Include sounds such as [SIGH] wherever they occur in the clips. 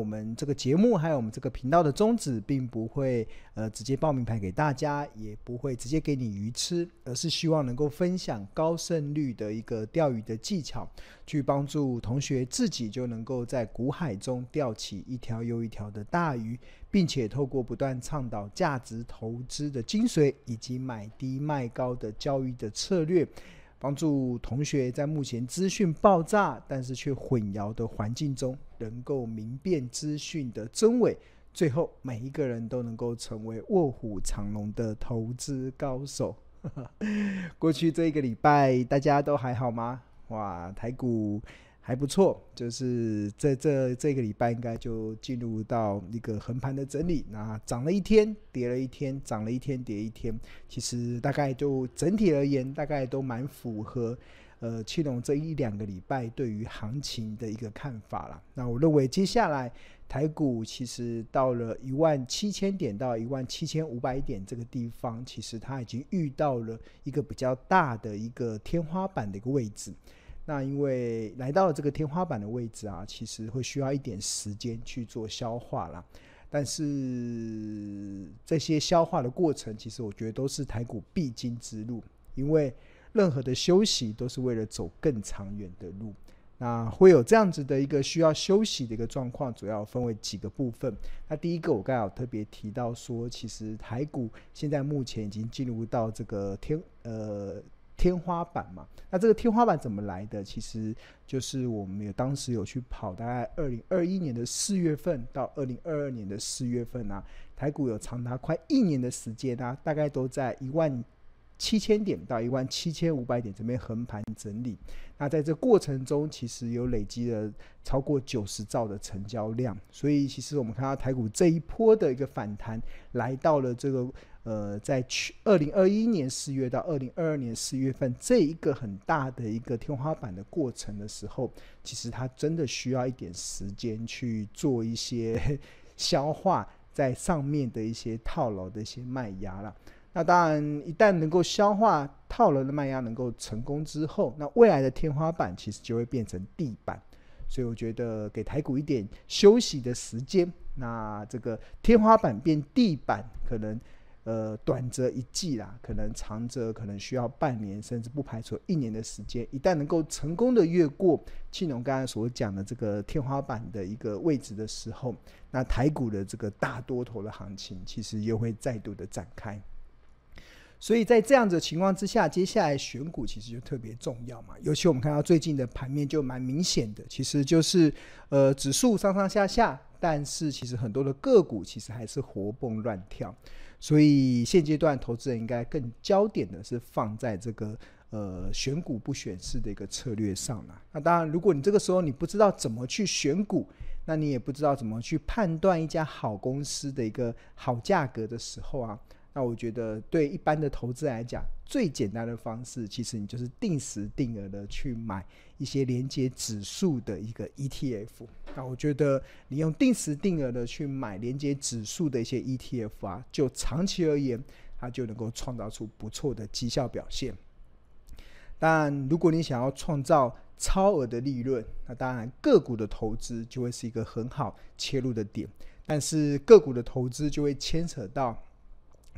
我们这个节目还有我们这个频道的宗旨，并不会呃直接报名牌给大家，也不会直接给你鱼吃，而是希望能够分享高胜率的一个钓鱼的技巧，去帮助同学自己就能够在股海中钓起一条又一条的大鱼，并且透过不断倡导价值投资的精髓，以及买低卖高的交易的策略。帮助同学在目前资讯爆炸，但是却混淆的环境中，能够明辨资讯的真伪，最后每一个人都能够成为卧虎藏龙的投资高手。[LAUGHS] 过去这一个礼拜，大家都还好吗？哇，台股。还不错，就是这这这个礼拜应该就进入到一个横盘的整理，那涨了一天，跌了一天，涨了一天，跌一天，其实大概就整体而言，大概都蛮符合呃庆隆这一两个礼拜对于行情的一个看法了。那我认为接下来台股其实到了一万七千点到一万七千五百点这个地方，其实它已经遇到了一个比较大的一个天花板的一个位置。那因为来到了这个天花板的位置啊，其实会需要一点时间去做消化啦。但是这些消化的过程，其实我觉得都是台股必经之路。因为任何的休息都是为了走更长远的路。那会有这样子的一个需要休息的一个状况，主要分为几个部分。那第一个，我刚才有特别提到说，其实台股现在目前已经进入到这个天呃。天花板嘛，那这个天花板怎么来的？其实就是我们有当时有去跑，大概二零二一年的四月份到二零二二年的四月份啊，台股有长达快一年的时间啊，大概都在一万七千点到一万七千五百点这边横盘整理。那在这过程中，其实有累积了超过九十兆的成交量，所以其实我们看到台股这一波的一个反弹，来到了这个。呃，在去二零二一年四月到二零二二年四月份这一个很大的一个天花板的过程的时候，其实它真的需要一点时间去做一些 [LAUGHS] 消化在上面的一些套牢的一些卖压了。那当然，一旦能够消化套牢的卖压能够成功之后，那未来的天花板其实就会变成地板。所以我觉得给台股一点休息的时间，那这个天花板变地板可能。呃，短则一季啦，可能长则可能需要半年，甚至不排除一年的时间。一旦能够成功的越过庆隆刚才所讲的这个天花板的一个位置的时候，那台股的这个大多头的行情其实又会再度的展开。所以在这样的情况之下，接下来选股其实就特别重要嘛。尤其我们看到最近的盘面就蛮明显的，其实就是呃指数上上下下，但是其实很多的个股其实还是活蹦乱跳。所以现阶段投资人应该更焦点的是放在这个呃选股不选市的一个策略上了。那当然，如果你这个时候你不知道怎么去选股，那你也不知道怎么去判断一家好公司的一个好价格的时候啊。那我觉得，对一般的投资来讲，最简单的方式，其实你就是定时定额的去买一些连接指数的一个 ETF。那我觉得，你用定时定额的去买连接指数的一些 ETF 啊，就长期而言，它就能够创造出不错的绩效表现。但如果你想要创造超额的利润，那当然个股的投资就会是一个很好切入的点。但是个股的投资就会牵扯到。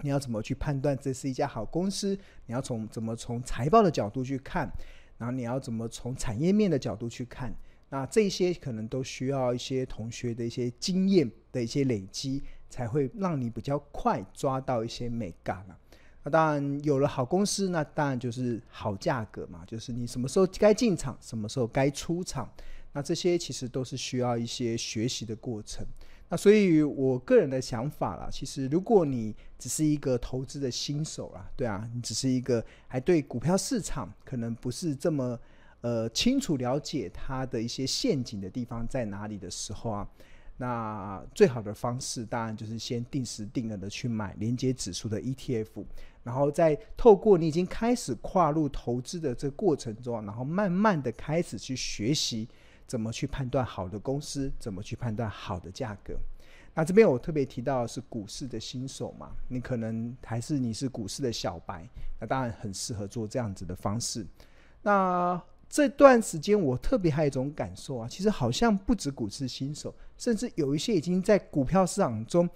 你要怎么去判断这是一家好公司？你要从怎么从财报的角度去看，然后你要怎么从产业面的角度去看？那这些可能都需要一些同学的一些经验的一些累积，才会让你比较快抓到一些美感了。那当然有了好公司，那当然就是好价格嘛，就是你什么时候该进场，什么时候该出场，那这些其实都是需要一些学习的过程。那所以，我个人的想法啦，其实如果你只是一个投资的新手啦，对啊，你只是一个还对股票市场可能不是这么呃清楚了解它的一些陷阱的地方在哪里的时候啊，那最好的方式当然就是先定时定额的去买连接指数的 ETF，然后再透过你已经开始跨入投资的这过程中，然后慢慢的开始去学习。怎么去判断好的公司？怎么去判断好的价格？那这边我特别提到的是股市的新手嘛，你可能还是你是股市的小白，那当然很适合做这样子的方式。那这段时间我特别还有一种感受啊，其实好像不止股市新手，甚至有一些已经在股票市场中，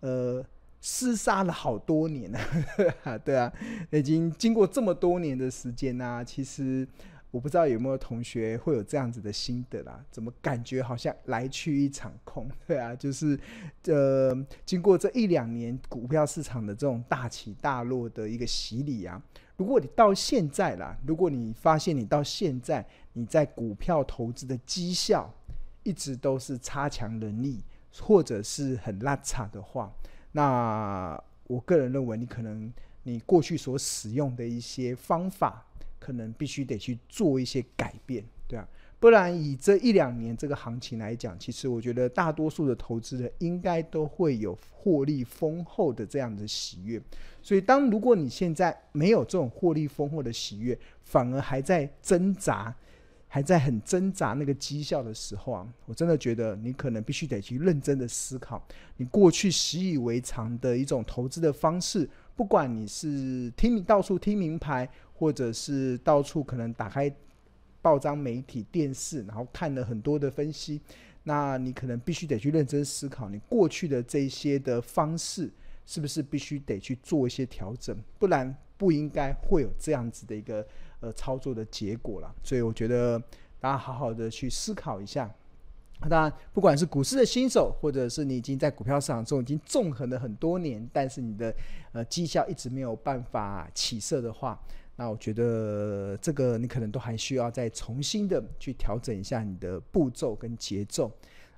呃，厮杀了好多年了，[LAUGHS] 对啊，已经经过这么多年的时间呢、啊，其实。我不知道有没有同学会有这样子的心得啦？怎么感觉好像来去一场空？对啊，就是呃，经过这一两年股票市场的这种大起大落的一个洗礼啊，如果你到现在啦，如果你发现你到现在你在股票投资的绩效一直都是差强人意，或者是很拉差的话，那我个人认为你可能你过去所使用的一些方法。可能必须得去做一些改变，对啊，不然以这一两年这个行情来讲，其实我觉得大多数的投资人应该都会有获利丰厚的这样的喜悦。所以，当如果你现在没有这种获利丰厚的喜悦，反而还在挣扎，还在很挣扎那个绩效的时候啊，我真的觉得你可能必须得去认真的思考，你过去习以为常的一种投资的方式，不管你是听到处听名牌。或者是到处可能打开报章媒体、电视，然后看了很多的分析，那你可能必须得去认真思考，你过去的这些的方式是不是必须得去做一些调整，不然不应该会有这样子的一个呃操作的结果了。所以我觉得大家好好的去思考一下。当然，不管是股市的新手，或者是你已经在股票市场中已经纵横了很多年，但是你的呃绩效一直没有办法起色的话。那我觉得这个你可能都还需要再重新的去调整一下你的步骤跟节奏。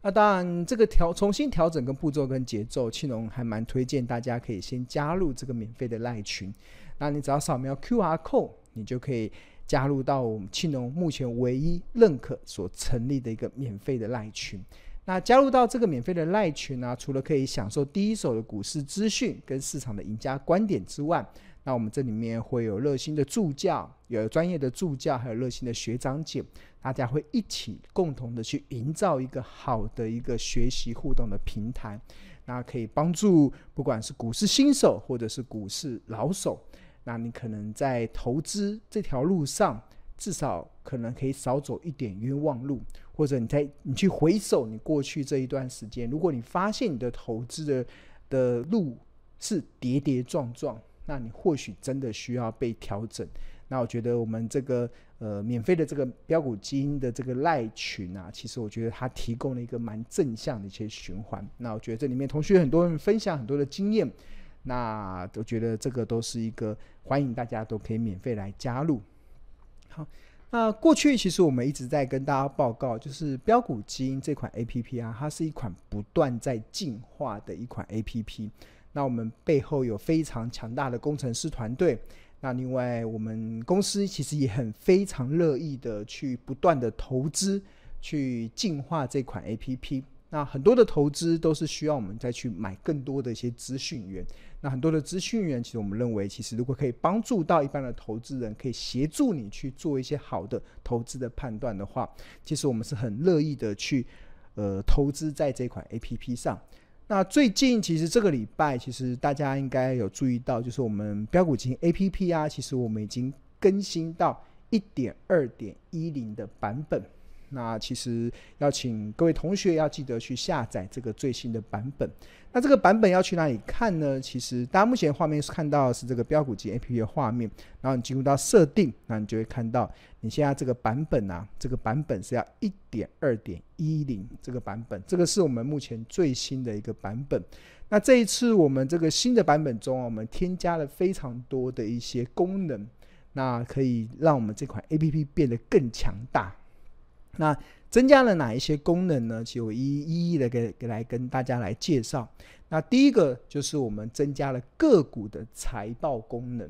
那当然，这个调重新调整跟步骤跟节奏，庆龙还蛮推荐大家可以先加入这个免费的赖群。那你只要扫描 QR code，你就可以加入到我们庆农目前唯一认可所成立的一个免费的赖群。那加入到这个免费的赖群呢、除了可以享受第一手的股市资讯跟市场的赢家观点之外，那我们这里面会有热心的助教，有专业的助教，还有热心的学长姐，大家会一起共同的去营造一个好的一个学习互动的平台，那可以帮助不管是股市新手或者是股市老手，那你可能在投资这条路上，至少可能可以少走一点冤枉路，或者你在你去回首你过去这一段时间，如果你发现你的投资的的路是跌跌撞撞。那你或许真的需要被调整。那我觉得我们这个呃免费的这个标股基因的这个赖群啊，其实我觉得它提供了一个蛮正向的一些循环。那我觉得这里面同学很多人分享很多的经验，那都觉得这个都是一个欢迎大家都可以免费来加入。好，那过去其实我们一直在跟大家报告，就是标股基因这款 APP 啊，它是一款不断在进化的一款 APP。那我们背后有非常强大的工程师团队。那另外，我们公司其实也很非常乐意的去不断的投资，去进化这款 APP。那很多的投资都是需要我们再去买更多的一些资讯源。那很多的资讯源，其实我们认为，其实如果可以帮助到一般的投资人，可以协助你去做一些好的投资的判断的话，其实我们是很乐意的去呃投资在这款 APP 上。那最近其实这个礼拜，其实大家应该有注意到，就是我们标股基 APP 啊，其实我们已经更新到一点二点一零的版本。那其实要请各位同学要记得去下载这个最新的版本。那这个版本要去哪里看呢？其实大家目前画面是看到是这个标股基 APP 的画面，然后你进入到设定，那你就会看到你现在这个版本啊，这个版本是要一点二点一零这个版本，这个是我们目前最新的一个版本。那这一次我们这个新的版本中啊，我们添加了非常多的一些功能，那可以让我们这款 APP 变得更强大。那增加了哪一些功能呢？其实我一一一的给给来跟大家来介绍。那第一个就是我们增加了个股的财报功能。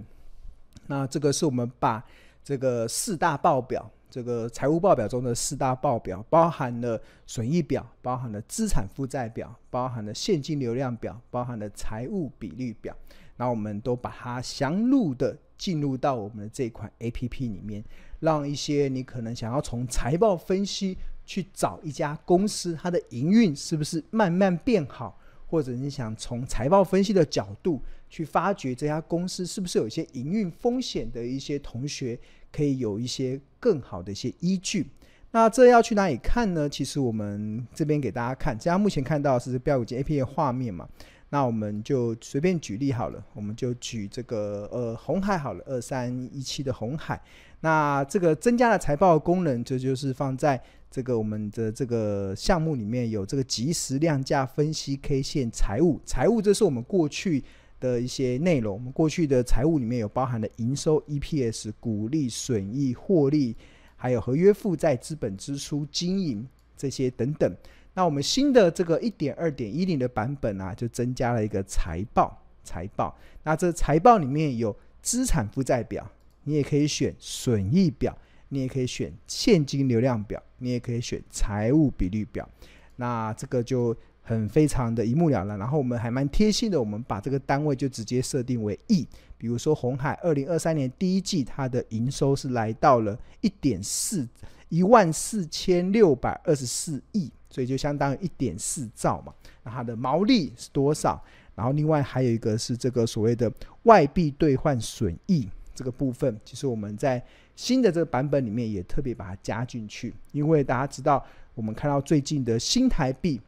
那这个是我们把这个四大报表，这个财务报表中的四大报表，包含了损益表，包含了资产负债表，包含了现金流量表，包含了财务比率表。那我们都把它详录的进入到我们的这款 APP 里面。让一些你可能想要从财报分析去找一家公司，它的营运是不是慢慢变好，或者你想从财报分析的角度去发掘这家公司是不是有一些营运风险的一些同学，可以有一些更好的一些依据。那这要去哪里看呢？其实我们这边给大家看，这样目前看到是标股金 APP 的画面嘛。那我们就随便举例好了，我们就举这个呃红海好了，二三一七的红海。那这个增加了财报功能，这就，是放在这个我们的这个项目里面有这个即时量价分析 K 线财务，财务这是我们过去的一些内容。我们过去的财务里面有包含了营收、EPS、股利、损益、获利。还有合约负债、资本支出、经营这些等等。那我们新的这个一点二点一零的版本啊，就增加了一个财报。财报，那这财报里面有资产负债表，你也可以选损益表，你也可以选现金流量表，你也可以选财务比率表。那这个就很非常的一目了然。然后我们还蛮贴心的，我们把这个单位就直接设定为亿。比如说鸿海二零二三年第一季，它的营收是来到了一点四一万四千六百二十四亿，所以就相当于一点四兆嘛。那它的毛利是多少？然后另外还有一个是这个所谓的外币兑换损益这个部分，其实我们在新的这个版本里面也特别把它加进去，因为大家知道，我们看到最近的新台币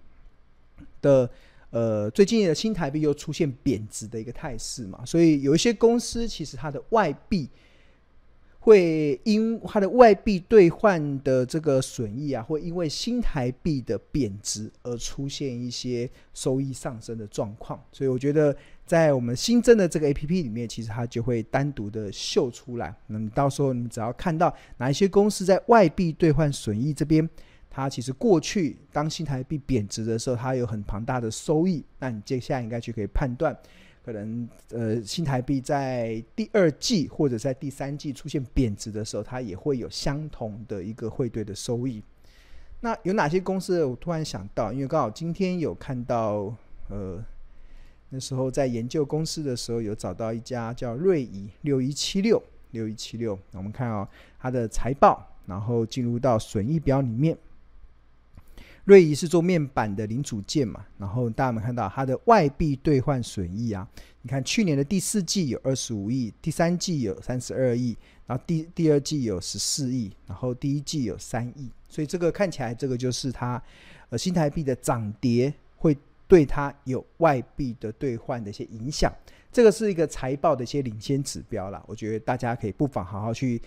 的。呃，最近的新台币又出现贬值的一个态势嘛，所以有一些公司其实它的外币会因它的外币兑换的这个损益啊，会因为新台币的贬值而出现一些收益上升的状况。所以我觉得在我们新增的这个 APP 里面，其实它就会单独的秀出来。那么到时候你只要看到哪一些公司在外币兑换损益这边。它其实过去当新台币贬值的时候，它有很庞大的收益。那你接下来应该就可以判断，可能呃新台币在第二季或者在第三季出现贬值的时候，它也会有相同的一个汇兑的收益。那有哪些公司？我突然想到，因为刚好今天有看到，呃那时候在研究公司的时候，有找到一家叫瑞仪六一七六六一七六。我们看哦，它的财报，然后进入到损益表里面。瑞仪是做面板的零组件嘛，然后大家有没有看到它的外币兑换损益啊？你看去年的第四季有二十五亿，第三季有三十二亿，然后第第二季有十四亿，然后第一季有三亿，所以这个看起来这个就是它呃新台币的涨跌会对它有外币的兑换的一些影响，这个是一个财报的一些领先指标啦，我觉得大家可以不妨好好去。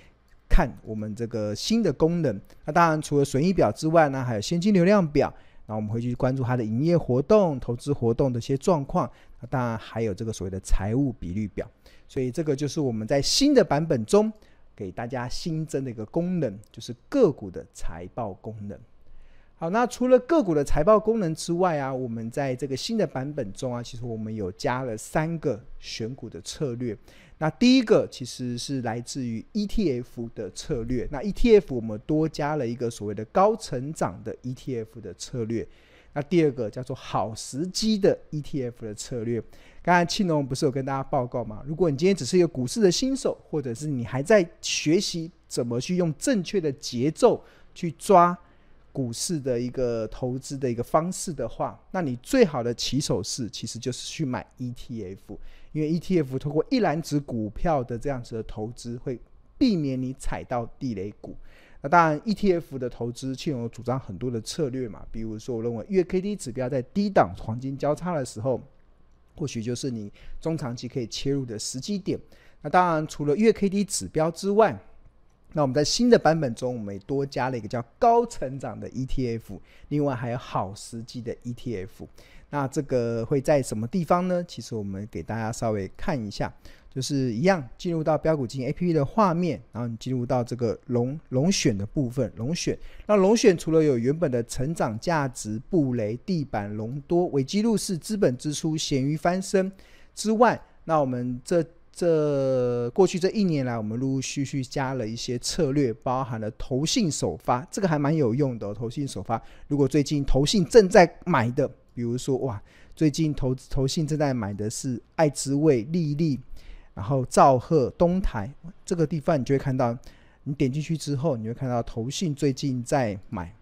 看我们这个新的功能，那当然除了损益表之外呢，还有现金流量表。那我们会去关注它的营业活动、投资活动的一些状况。那当然还有这个所谓的财务比率表。所以这个就是我们在新的版本中给大家新增的一个功能，就是个股的财报功能。好，那除了个股的财报功能之外啊，我们在这个新的版本中啊，其实我们有加了三个选股的策略。那第一个其实是来自于 ETF 的策略。那 ETF 我们多加了一个所谓的高成长的 ETF 的策略。那第二个叫做好时机的 ETF 的策略。刚才庆龙不是有跟大家报告吗？如果你今天只是一个股市的新手，或者是你还在学习怎么去用正确的节奏去抓股市的一个投资的一个方式的话，那你最好的起手式其实就是去买 ETF。因为 ETF 通过一篮子股票的这样子的投资，会避免你踩到地雷股。那当然，ETF 的投资，庆隆主张很多的策略嘛。比如说，我认为月 K D 指标在低档黄金交叉的时候，或许就是你中长期可以切入的时机点。那当然，除了月 K D 指标之外，那我们在新的版本中，我们也多加了一个叫高成长的 ETF，另外还有好时机的 ETF。那这个会在什么地方呢？其实我们给大家稍微看一下，就是一样进入到标股金 APP 的画面，然后你进入到这个龙龙选的部分，龙选。那龙选除了有原本的成长价值、布雷、地板、隆多、危机入市、资本支出、咸鱼翻身之外，那我们这这过去这一年来，我们陆陆续续加了一些策略，包含了投信首发，这个还蛮有用的。投信首发，如果最近投信正在买的。比如说哇，最近投投信正在买的是爱之味、丽丽，然后兆赫、东台这个地方，你就会看到，你点进去之后，你会看到投信最近在买，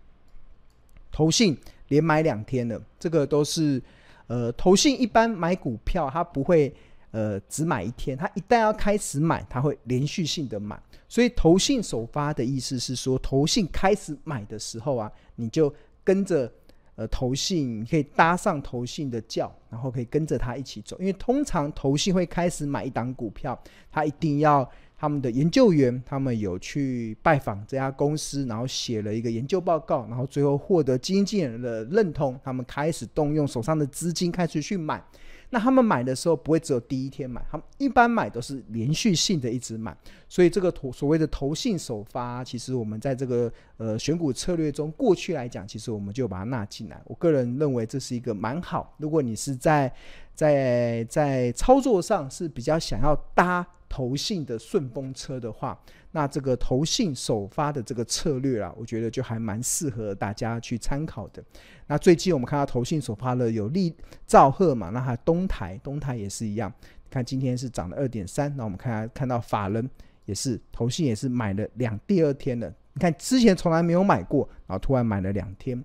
投信连买两天了。这个都是呃，投信一般买股票，它不会呃只买一天，它一旦要开始买，它会连续性的买。所以投信首发的意思是说，投信开始买的时候啊，你就跟着呃投信，你可以搭上投信的轿，然后可以跟着他一起走。因为通常投信会开始买一档股票，他一定要他们的研究员，他们有去拜访这家公司，然后写了一个研究报告，然后最后获得经纪人的认同，他们开始动用手上的资金开始去买。那他们买的时候不会只有第一天买，他们一般买都是连续性的一直买，所以这个投所谓的投信首发，其实我们在这个呃选股策略中，过去来讲，其实我们就把它纳进来。我个人认为这是一个蛮好，如果你是在在在操作上是比较想要搭投信的顺风车的话。那这个投信首发的这个策略啊，我觉得就还蛮适合大家去参考的。那最近我们看到投信首发了有利兆赫嘛，那还东台，东台也是一样。看今天是涨了二点三，那我们看看到法人也是投信也是买了两第二天了。你看之前从来没有买过，然后突然买了两天。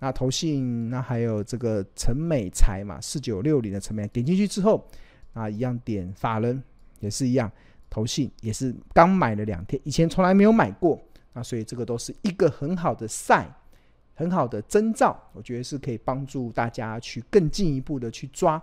那投信那还有这个陈美财嘛，四九六零的陈美，点进去之后啊，一样点法人也是一样。投信也是刚买了两天，以前从来没有买过，那所以这个都是一个很好的赛很好的征兆，我觉得是可以帮助大家去更进一步的去抓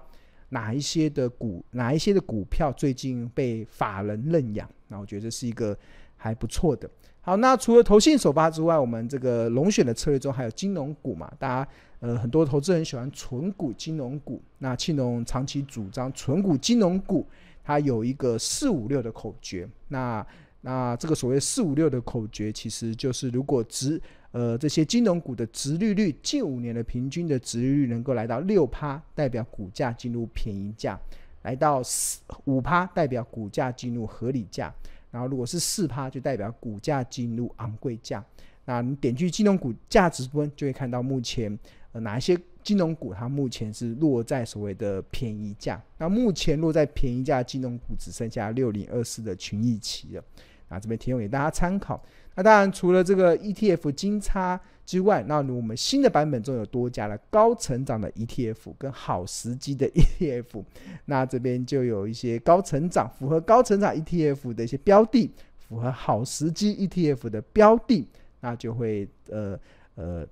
哪一些的股，哪一些的股票最近被法人认养，那我觉得这是一个还不错的。好，那除了投信首发之外，我们这个龙选的策略中还有金融股嘛，大家呃很多投资人喜欢存股金融股，那庆隆长期主张存股金融股。它有一个四五六的口诀，那那这个所谓四五六的口诀，其实就是如果值呃这些金融股的值利率近五年的平均的值利率能够来到六趴，代表股价进入便宜价；来到四五趴，代表股价进入合理价；然后如果是四趴，就代表股价进入昂贵价。那你点击金融股价值分，就会看到目前呃哪一些。金融股它目前是落在所谓的便宜价，那目前落在便宜价金融股只剩下六零二四的群益期了，啊，这边提供给大家参考。那当然除了这个 ETF 金叉之外，那我们新的版本中有多加了高成长的 ETF 跟好时机的 ETF，那这边就有一些高成长符合高成长 ETF 的一些标的，符合好时机 ETF 的标的，那就会呃呃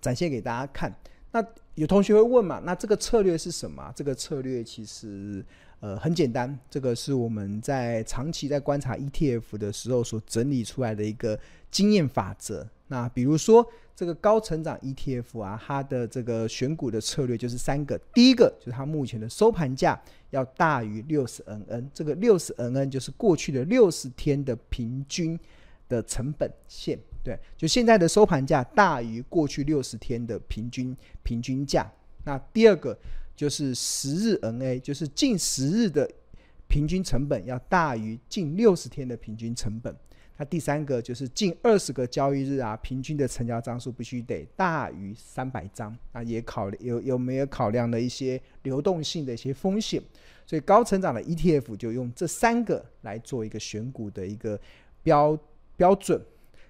展现给大家看。那有同学会问嘛？那这个策略是什么？这个策略其实呃很简单，这个是我们在长期在观察 ETF 的时候所整理出来的一个经验法则。那比如说这个高成长 ETF 啊，它的这个选股的策略就是三个，第一个就是它目前的收盘价要大于六十 NN，这个六十 NN 就是过去的六十天的平均的成本线。对，就现在的收盘价大于过去六十天的平均平均价。那第二个就是十日 NA，就是近十日的平均成本要大于近六十天的平均成本。那第三个就是近二十个交易日啊，平均的成交张数必须得大于三百张。啊，也考有有没有考量的一些流动性的一些风险。所以高成长的 ETF 就用这三个来做一个选股的一个标标准。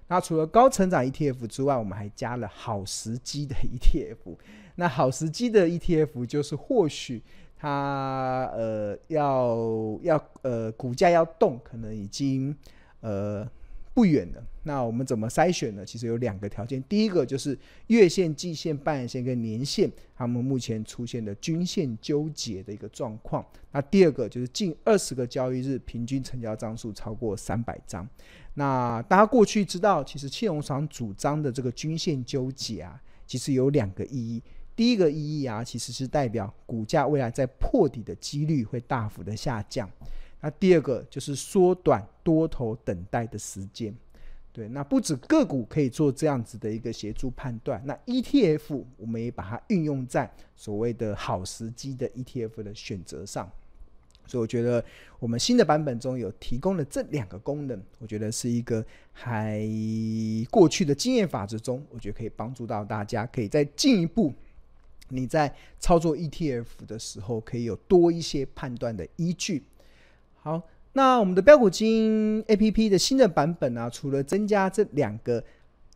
那除了高成长 ETF 之外，我们还加了好时机的 [LAUGHS] ETF。那好时机的 ETF 就是或许它呃要要呃股价要动，可能已经呃不远了。那我们怎么筛选呢？其实有两个条件，第一个就是月线、季线、半年线跟年线，它们目前出现的均线纠结的一个状况。那第二个就是近二十个交易日平均成交张数超过三百张。那大家过去知道，其实庆隆厂主张的这个均线纠结啊，其实有两个意义。第一个意义啊，其实是代表股价未来在破底的几率会大幅的下降。那第二个就是缩短多头等待的时间。对，那不止个股可以做这样子的一个协助判断，那 ETF 我们也把它运用在所谓的好时机的 ETF 的选择上。所以我觉得我们新的版本中有提供了这两个功能，我觉得是一个还过去的经验法则中，我觉得可以帮助到大家，可以再进一步，你在操作 ETF 的时候可以有多一些判断的依据。好，那我们的标股金 APP 的新的版本呢、啊，除了增加这两个。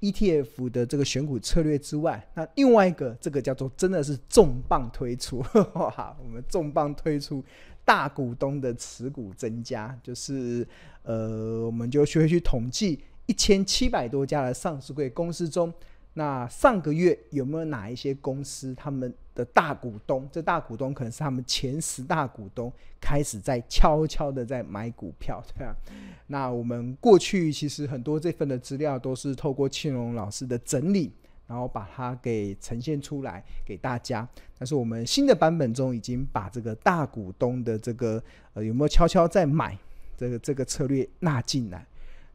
ETF 的这个选股策略之外，那另外一个这个叫做真的是重磅推出，[LAUGHS] 哈哈，我们重磅推出大股东的持股增加，就是呃，我们就学会去统计一千七百多家的上市柜公司中，那上个月有没有哪一些公司他们的大股东，这大股东可能是他们前十大股东，开始在悄悄的在买股票，对啊。那我们过去其实很多这份的资料都是透过庆荣老师的整理。然后把它给呈现出来给大家，但是我们新的版本中已经把这个大股东的这个呃有没有悄悄在买这个这个策略纳进来。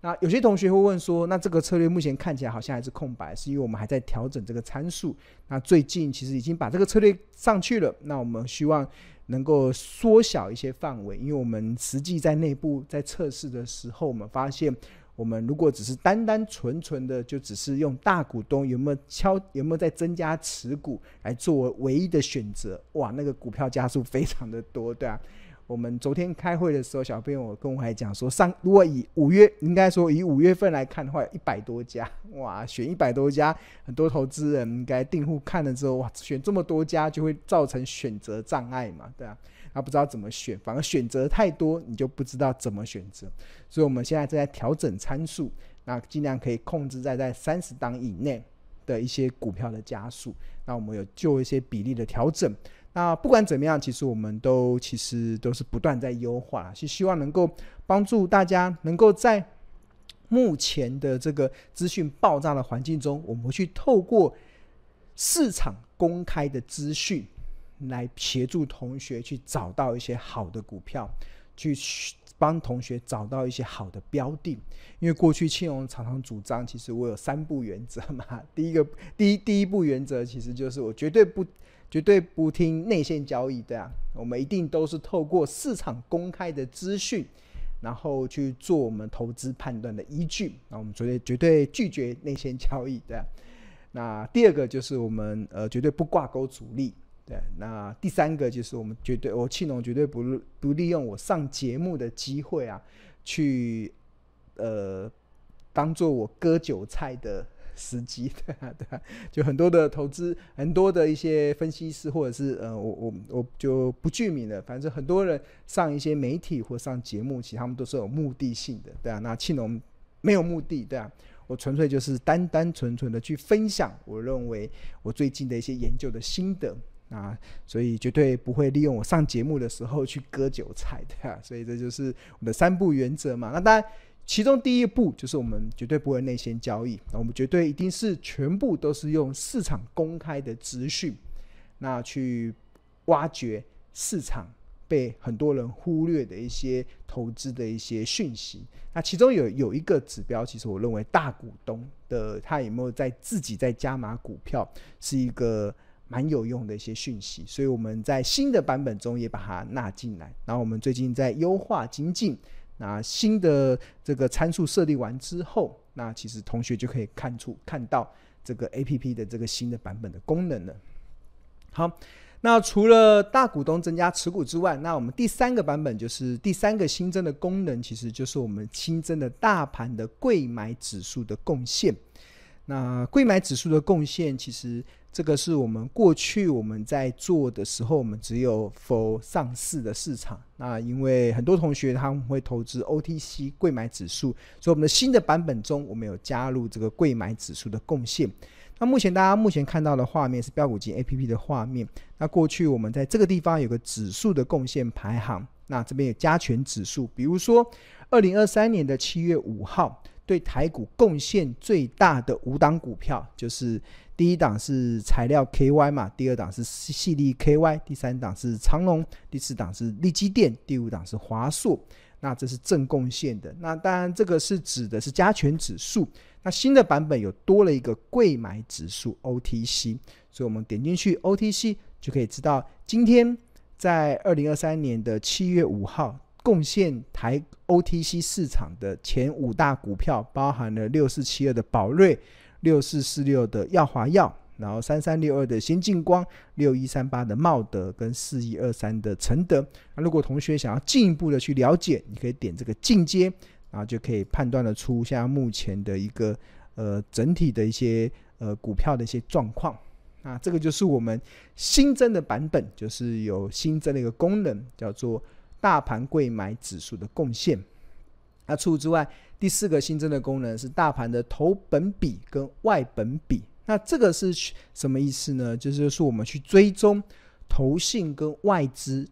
那有些同学会问说，那这个策略目前看起来好像还是空白，是因为我们还在调整这个参数。那最近其实已经把这个策略上去了，那我们希望能够缩小一些范围，因为我们实际在内部在测试的时候，我们发现。我们如果只是单单纯纯的就只是用大股东有没有敲有没有在增加持股来作为唯一的选择，哇，那个股票家数非常的多，对啊。我们昨天开会的时候，小朋友跟我还讲说，上如果以五月应该说以五月份来看的话，一百多家，哇，选一百多家，很多投资人应该订户看了之后，哇，选这么多家就会造成选择障碍嘛，对啊。他不知道怎么选，反而选择太多，你就不知道怎么选择。所以我们现在正在调整参数，那尽量可以控制在在三十档以内的一些股票的加数。那我们有做一些比例的调整。那不管怎么样，其实我们都其实都是不断在优化，是希望能够帮助大家能够在目前的这个资讯爆炸的环境中，我们去透过市场公开的资讯。来协助同学去找到一些好的股票，去帮同学找到一些好的标的。因为过去庆隆常常主张，其实我有三不原则嘛。[LAUGHS] 第一个，第一第一步原则其实就是我绝对不绝对不听内线交易，对啊，我们一定都是透过市场公开的资讯，然后去做我们投资判断的依据。那我们绝对绝对拒绝内线交易，对啊。那第二个就是我们呃绝对不挂钩主力。对，那第三个就是我们绝对，我庆农绝对不不利用我上节目的机会啊，去呃当做我割韭菜的时机，[LAUGHS] 对啊，对啊，就很多的投资，很多的一些分析师或者是呃，我我我就不具名了，反正很多人上一些媒体或上节目，其实他们都是有目的性的，对啊，那庆农没有目的，对啊，我纯粹就是单单纯纯的去分享，我认为我最近的一些研究的心得。啊，所以绝对不会利用我上节目的时候去割韭菜的啊，所以这就是我们的三步原则嘛。那当然，其中第一步就是我们绝对不会内线交易，那我们绝对一定是全部都是用市场公开的资讯，那去挖掘市场被很多人忽略的一些投资的一些讯息。那其中有有一个指标，其实我认为大股东的他有没有在自己在加码股票，是一个。蛮有用的一些讯息，所以我们在新的版本中也把它纳进来。然后我们最近在优化精进，那新的这个参数设定完之后，那其实同学就可以看出看到这个 APP 的这个新的版本的功能了。好，那除了大股东增加持股之外，那我们第三个版本就是第三个新增的功能，其实就是我们新增的大盘的柜买指数的贡献。那柜买指数的贡献，其实这个是我们过去我们在做的时候，我们只有 for 上市的市场。那因为很多同学他们会投资 OTC 柜买指数，所以我们的新的版本中，我们有加入这个柜买指数的贡献。那目前大家目前看到的画面是标股金 APP 的画面。那过去我们在这个地方有个指数的贡献排行，那这边有加权指数，比如说二零二三年的七月五号。对台股贡献最大的五档股票，就是第一档是材料 KY 嘛，第二档是矽力 KY，第三档是长隆，第四档是力积电，第五档是华硕。那这是正贡献的。那当然，这个是指的是加权指数。那新的版本有多了一个柜买指数 OTC，所以我们点进去 OTC 就可以知道，今天在二零二三年的七月五号。贡献台 OTC 市场的前五大股票，包含了六四七二的宝瑞、六四四六的耀华药，然后三三六二的先进光、六一三八的茂德跟四一二三的承德。那如果同学想要进一步的去了解，你可以点这个进阶，然后就可以判断得出现在目前的一个呃整体的一些呃股票的一些状况。那这个就是我们新增的版本，就是有新增的一个功能，叫做。大盘贵买指数的贡献。那除此之外，第四个新增的功能是大盘的投本比跟外本比。那这个是什么意思呢？就是说我们去追踪投信跟外资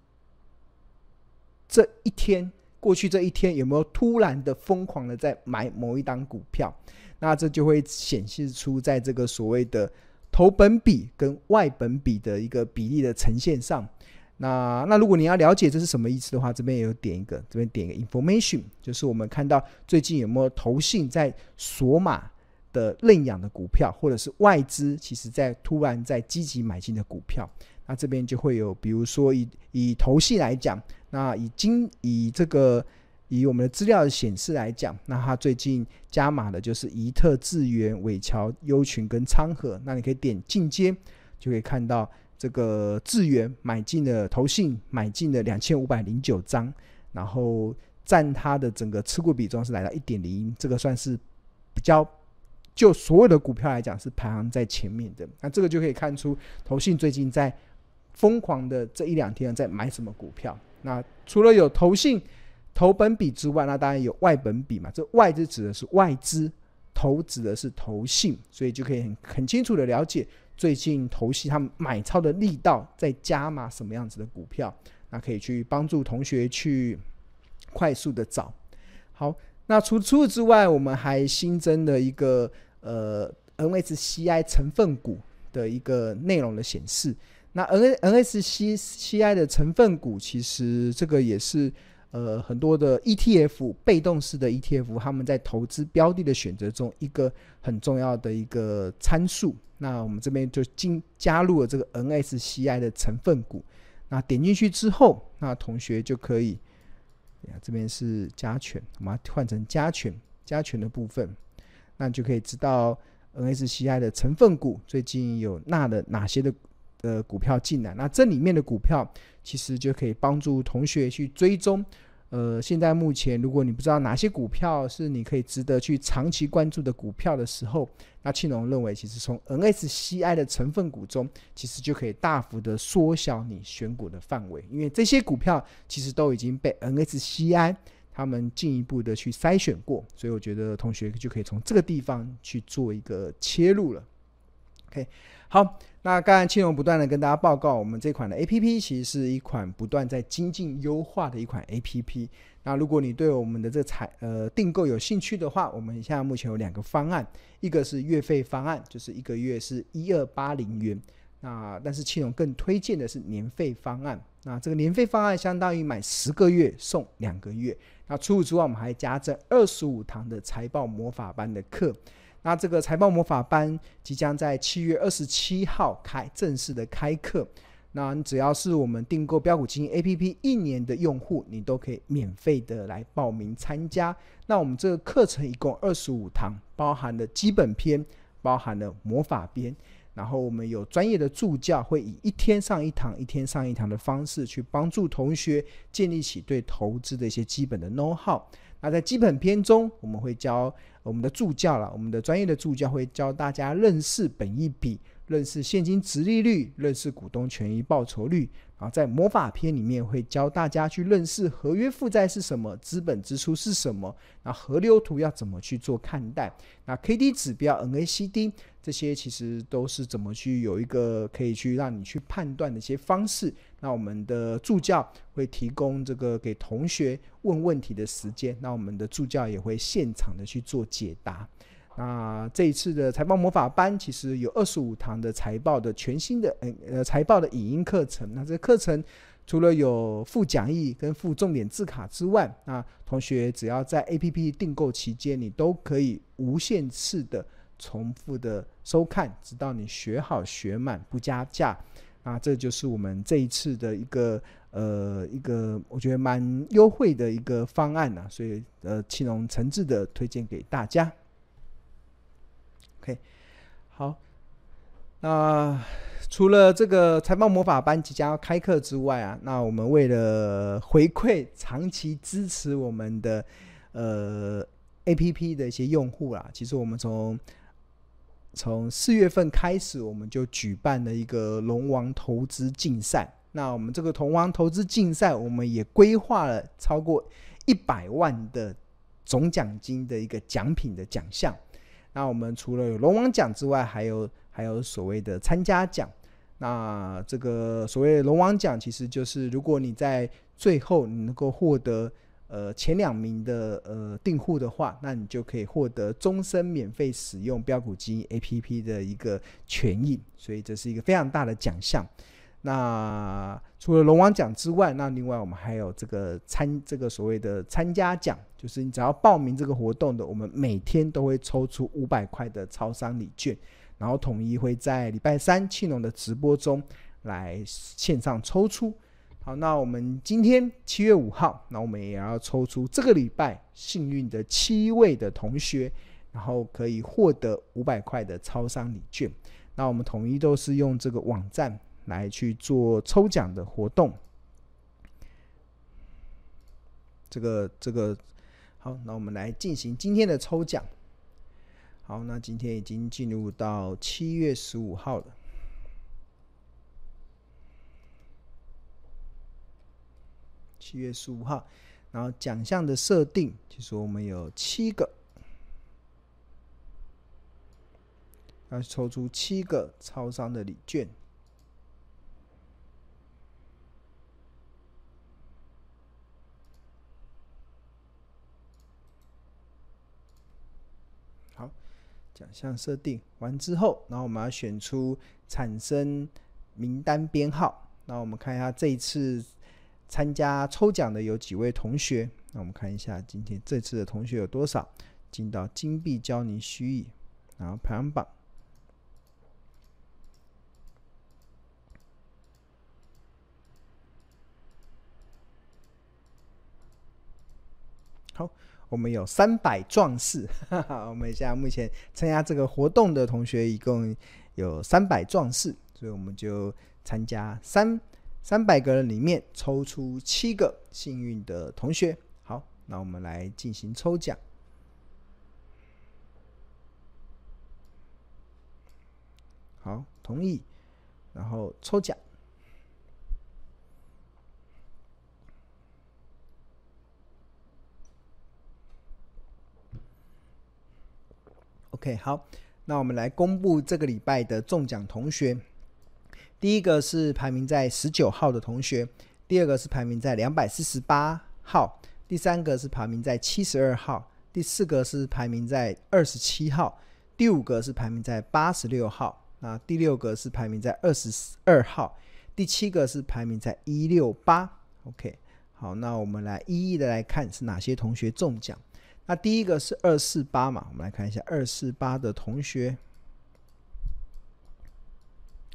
这一天，过去这一天有没有突然的疯狂的在买某一档股票？那这就会显示出在这个所谓的投本比跟外本比的一个比例的呈现上。那那如果你要了解这是什么意思的话，这边也有点一个，这边点一个 information，就是我们看到最近有没有投信在索马。的认养的股票，或者是外资，其实在突然在积极买进的股票，那这边就会有，比如说以以投信来讲，那以今以这个以我们的资料的显示来讲，那它最近加码的就是怡特、智源、伟桥、优群跟昌河，那你可以点进阶，就可以看到这个智原买进了投信买进的两千五百零九张，然后占它的整个持股比重是来到一点零，这个算是比较。就所有的股票来讲，是排行在前面的。那这个就可以看出，投信最近在疯狂的这一两天在买什么股票。那除了有投信投本比之外，那当然有外本比嘛。这外资指的是外资，投指的是投信，所以就可以很很清楚的了解最近投信他们买超的力道在加码什么样子的股票。那可以去帮助同学去快速的找。好，那除除此之外，我们还新增了一个。呃，NSCI 成分股的一个内容的显示，那 N NSCI 的成分股其实这个也是呃很多的 ETF 被动式的 ETF，他们在投资标的的选择中一个很重要的一个参数。那我们这边就进加入了这个 NSCI 的成分股。那点进去之后，那同学就可以，这边是加权，我们换成加权，加权的部分。那就可以知道 NSCI 的成分股最近有纳了哪些的呃股票进来。那这里面的股票其实就可以帮助同学去追踪。呃，现在目前如果你不知道哪些股票是你可以值得去长期关注的股票的时候，那庆隆认为其实从 NSCI 的成分股中，其实就可以大幅的缩小你选股的范围，因为这些股票其实都已经被 NSCI。他们进一步的去筛选过，所以我觉得同学就可以从这个地方去做一个切入了。OK，好，那刚才庆隆不断的跟大家报告，我们这款的 APP 其实是一款不断在精进优化的一款 APP。那如果你对我们的这财呃订购有兴趣的话，我们现在目前有两个方案，一个是月费方案，就是一个月是一二八零元。那但是庆隆更推荐的是年费方案。那这个年费方案相当于买十个月送两个月。那除此之外，我们还加赠二十五堂的财报魔法班的课。那这个财报魔法班即将在七月二十七号开正式的开课。那只要是我们订购标股基金 APP 一年的用户，你都可以免费的来报名参加。那我们这个课程一共二十五堂，包含了基本篇，包含了魔法篇。然后我们有专业的助教，会以一天上一堂、一天上一堂的方式，去帮助同学建立起对投资的一些基本的 know how。那在基本篇中，我们会教我们的助教了，我们的专业的助教会教大家认识本一笔。认识现金值利率，认识股东权益报酬率，然后在魔法篇里面会教大家去认识合约负债是什么，资本支出是什么，那河流图要怎么去做看待，那 K D 指标、N A C D 这些其实都是怎么去有一个可以去让你去判断的一些方式。那我们的助教会提供这个给同学问问题的时间，那我们的助教也会现场的去做解答。那这一次的财报魔法班其实有二十五堂的财报的全新的呃财报的影音课程。那这课程除了有附讲义跟附重点字卡之外，那同学只要在 APP 订购期间，你都可以无限次的重复的收看，直到你学好学满不加价。那这就是我们这一次的一个呃一个我觉得蛮优惠的一个方案呐、啊，所以呃庆隆诚挚的推荐给大家。OK，好，那除了这个财报魔法班即将要开课之外啊，那我们为了回馈长期支持我们的呃 APP 的一些用户啦，其实我们从从四月份开始，我们就举办了一个龙王投资竞赛。那我们这个龙王投资竞赛，我们也规划了超过一百万的总奖金的一个奖品的奖项。那我们除了有龙王奖之外，还有还有所谓的参加奖。那这个所谓龙王奖，其实就是如果你在最后你能够获得呃前两名的呃订户的话，那你就可以获得终身免费使用标股基金 APP 的一个权益。所以这是一个非常大的奖项。那除了龙王奖之外，那另外我们还有这个参这个所谓的参加奖，就是你只要报名这个活动的，我们每天都会抽出五百块的超商礼券。然后统一会在礼拜三庆农的直播中来线上抽出。好，那我们今天七月五号，那我们也要抽出这个礼拜幸运的七位的同学，然后可以获得五百块的超商礼券。那我们统一都是用这个网站来去做抽奖的活动。这个这个好，那我们来进行今天的抽奖。好，那今天已经进入到七月十五号了。七月十五号，然后奖项的设定，就是我们有七个，要抽出七个超商的礼券。好奖项设定完之后，然后我们要选出产生名单编号。那我们看一下这一次参加抽奖的有几位同学。那我们看一下今天这次的同学有多少进到金币教你虚拟，然后排行榜。好。我们有三百壮士，哈哈，我们现在目前参加这个活动的同学一共有三百壮士，所以我们就参加三三百个人里面抽出七个幸运的同学。好，那我们来进行抽奖。好，同意，然后抽奖。OK，好，那我们来公布这个礼拜的中奖同学。第一个是排名在十九号的同学，第二个是排名在两百四十八号，第三个是排名在七十二号，第四个是排名在二十七号，第五个是排名在八十六号，那第六个是排名在二十二号，第七个是排名在一六八。OK，好，那我们来一一的来看是哪些同学中奖。那第一个是二四八嘛，我们来看一下二四八的同学。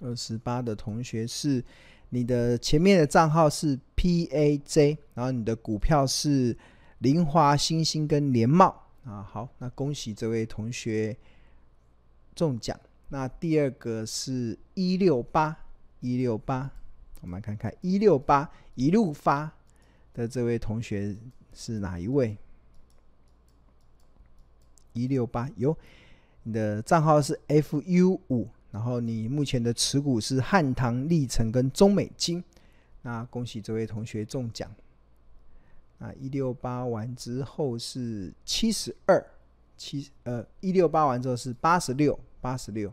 二十八的同学是你的前面的账号是 PAJ，然后你的股票是林华星星跟联茂啊。好，那恭喜这位同学中奖。那第二个是一六八一六八，我们来看看一六八一路发的这位同学是哪一位？一六八，有你的账号是 FU 五，然后你目前的持股是汉唐、历程跟中美金，那恭喜这位同学中奖。那一六八完之后是七十二，七呃一六八完之后是八十六，八十六，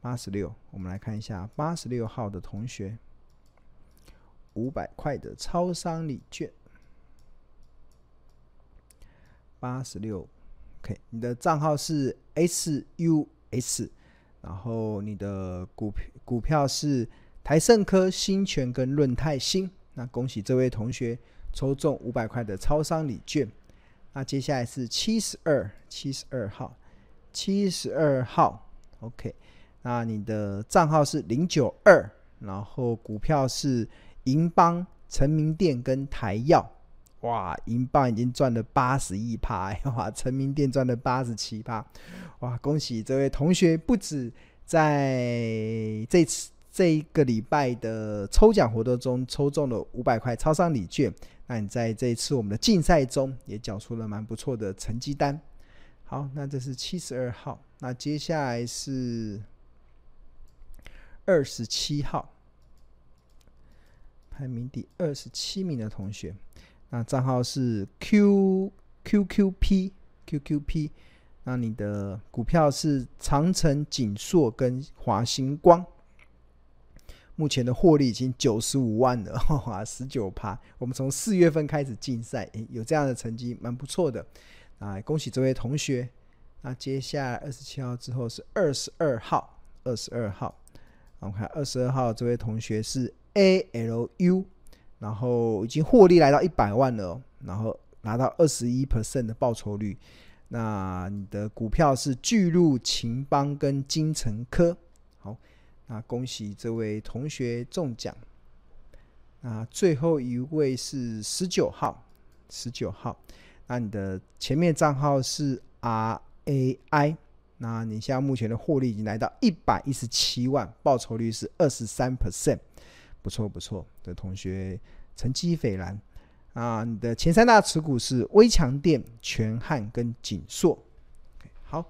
八十六。我们来看一下八十六号的同学，五百块的超商礼券，八十六。OK，你的账号是 SUS，然后你的股股票是台盛科、新泉跟润泰新。那恭喜这位同学抽中五百块的超商礼券。那接下来是七十二七十二号，七十二号。OK，那你的账号是零九二，然后股票是银邦、成名店跟台药。哇，银邦已经赚了八十一趴，哇，成名店赚了八十七趴，哇，恭喜这位同学，不止在这次这一个礼拜的抽奖活动中抽中了五百块超商礼券，那你在这一次我们的竞赛中也缴出了蛮不错的成绩单。好，那这是七十二号，那接下来是二十七号，排名第二十七名的同学，那账号是 Q QQP QQP，那你的股票是长城景硕跟华星光。目前的获利已经九十五万了，[LAUGHS] 哇，十九趴。我们从四月份开始竞赛，有这样的成绩，蛮不错的。啊，恭喜这位同学。那接下来二十七号之后是二十二号，二十二号。我看二十二号这位同学是 ALU，然后已经获利来到一百万了，然后拿到二十一 percent 的报酬率。那你的股票是巨鹿、秦邦跟金城科。好。那恭喜这位同学中奖。那最后一位是十九号，十九号。那你的前面账号是 RAI，那你现在目前的获利已经来到一百一十七万，报酬率是二十三 percent，不错不错。的同学成绩斐然。啊，你的前三大持股是威强电、全汉跟景硕。好，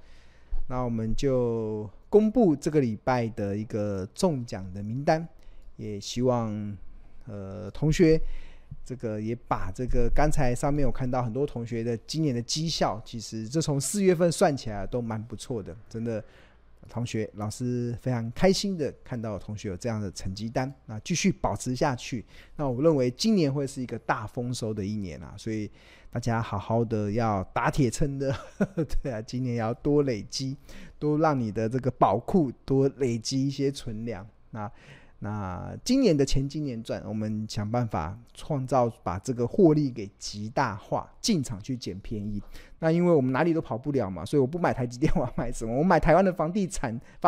那我们就。公布这个礼拜的一个中奖的名单，也希望呃同学这个也把这个刚才上面有看到很多同学的今年的绩效，其实这从四月份算起来都蛮不错的，真的。同学，老师非常开心的看到同学有这样的成绩单，那继续保持下去。那我认为今年会是一个大丰收的一年啊，所以大家好好的要打铁趁热，[LAUGHS] 对啊，今年要多累积，多让你的这个宝库多累积一些存粮。那那今年的钱今年赚，我们想办法创造把这个获利给极大化，进场去捡便宜。那因为我们哪里都跑不了嘛，所以我不买台积电，我要买什么？我买台湾的房地产发。